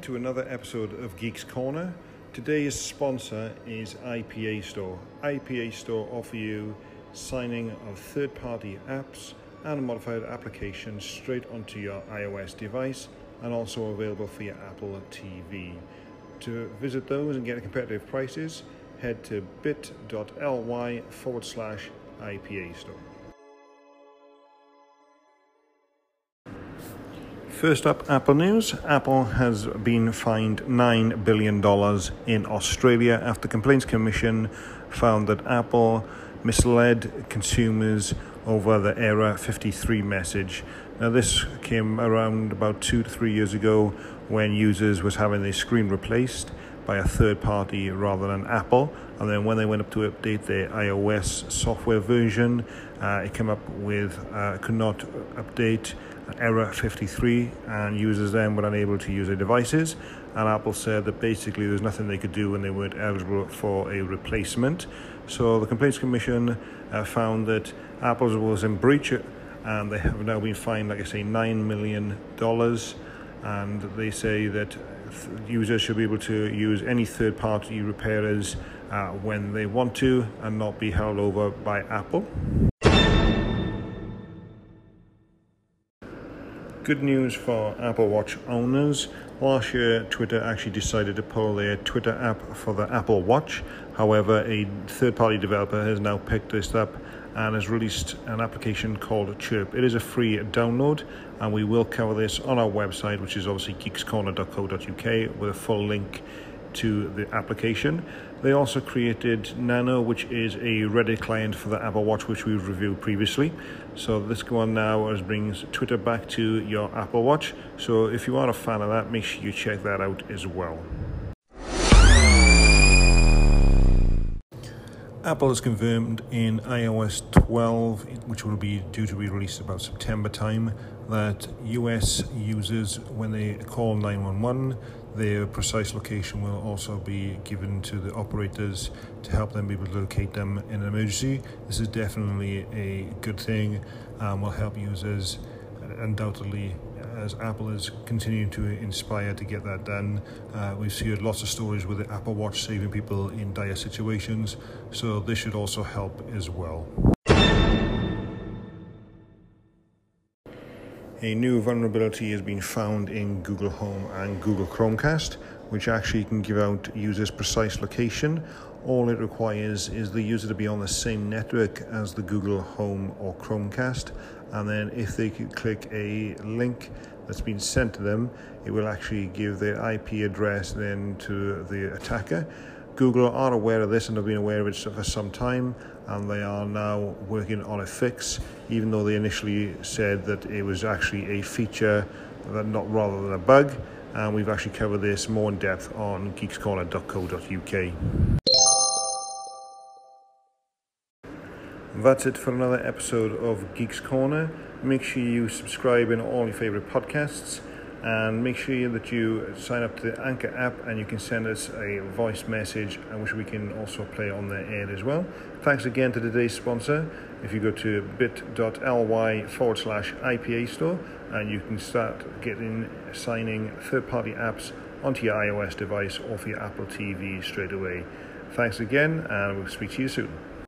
to another episode of Geeks Corner. Today's sponsor is IPA Store. IPA Store offer you signing of third-party apps and modified applications straight onto your iOS device and also available for your Apple TV. To visit those and get competitive prices, head to bit.ly forward slash IPA Store. First up, Apple News. Apple has been fined $9 billion in Australia after the Complaints Commission found that Apple misled consumers over the Error 53 message. Now, this came around about two to three years ago when users was having their screen replaced by a third party rather than Apple. And then when they went up to update their iOS software version, uh, it came up with uh, could not update error 53 and users then were unable to use their devices. And Apple said that basically there's nothing they could do when they weren't eligible for a replacement. So the Complaints Commission uh, found that Apple was in breach and they have now been fined, like I say, $9 million. And they say that users should be able to use any third party repairers uh, when they want to and not be held over by Apple. Good news for Apple Watch owners. Last year, Twitter actually decided to pull their Twitter app for the Apple Watch. However, a third party developer has now picked this up and has released an application called Chirp. It is a free download, and we will cover this on our website, which is obviously geekscorner.co.uk, with a full link to the application. They also created Nano, which is a Reddit client for the Apple Watch, which we've reviewed previously. So this one now brings Twitter back to your Apple Watch. So if you are a fan of that, make sure you check that out as well. Apple has confirmed in iOS 12, which will be due to be released about September time, that US users, when they call 911, their precise location will also be given to the operators to help them be able to locate them in an emergency. This is definitely a good thing and will help users undoubtedly as Apple is continuing to inspire to get that done. Uh, we've heard lots of stories with the Apple Watch saving people in dire situations, so this should also help as well. A new vulnerability has been found in Google Home and Google Chromecast, which actually can give out users precise location. All it requires is the user to be on the same network as the Google Home or Chromecast, and then if they click a link that's been sent to them, it will actually give their IP address then to the attacker. Google are aware of this and have been aware of it for some time, and they are now working on a fix, even though they initially said that it was actually a feature, that not rather than a bug. And we've actually covered this more in depth on geekscorner.co.uk. That's it for another episode of Geeks Corner. Make sure you subscribe in all your favorite podcasts and make sure that you sign up to the Anchor app and you can send us a voice message which we can also play on the air as well. Thanks again to today's sponsor. If you go to bit.ly forward slash IPA store and you can start getting signing third party apps onto your iOS device or for your Apple TV straight away. Thanks again and we'll speak to you soon.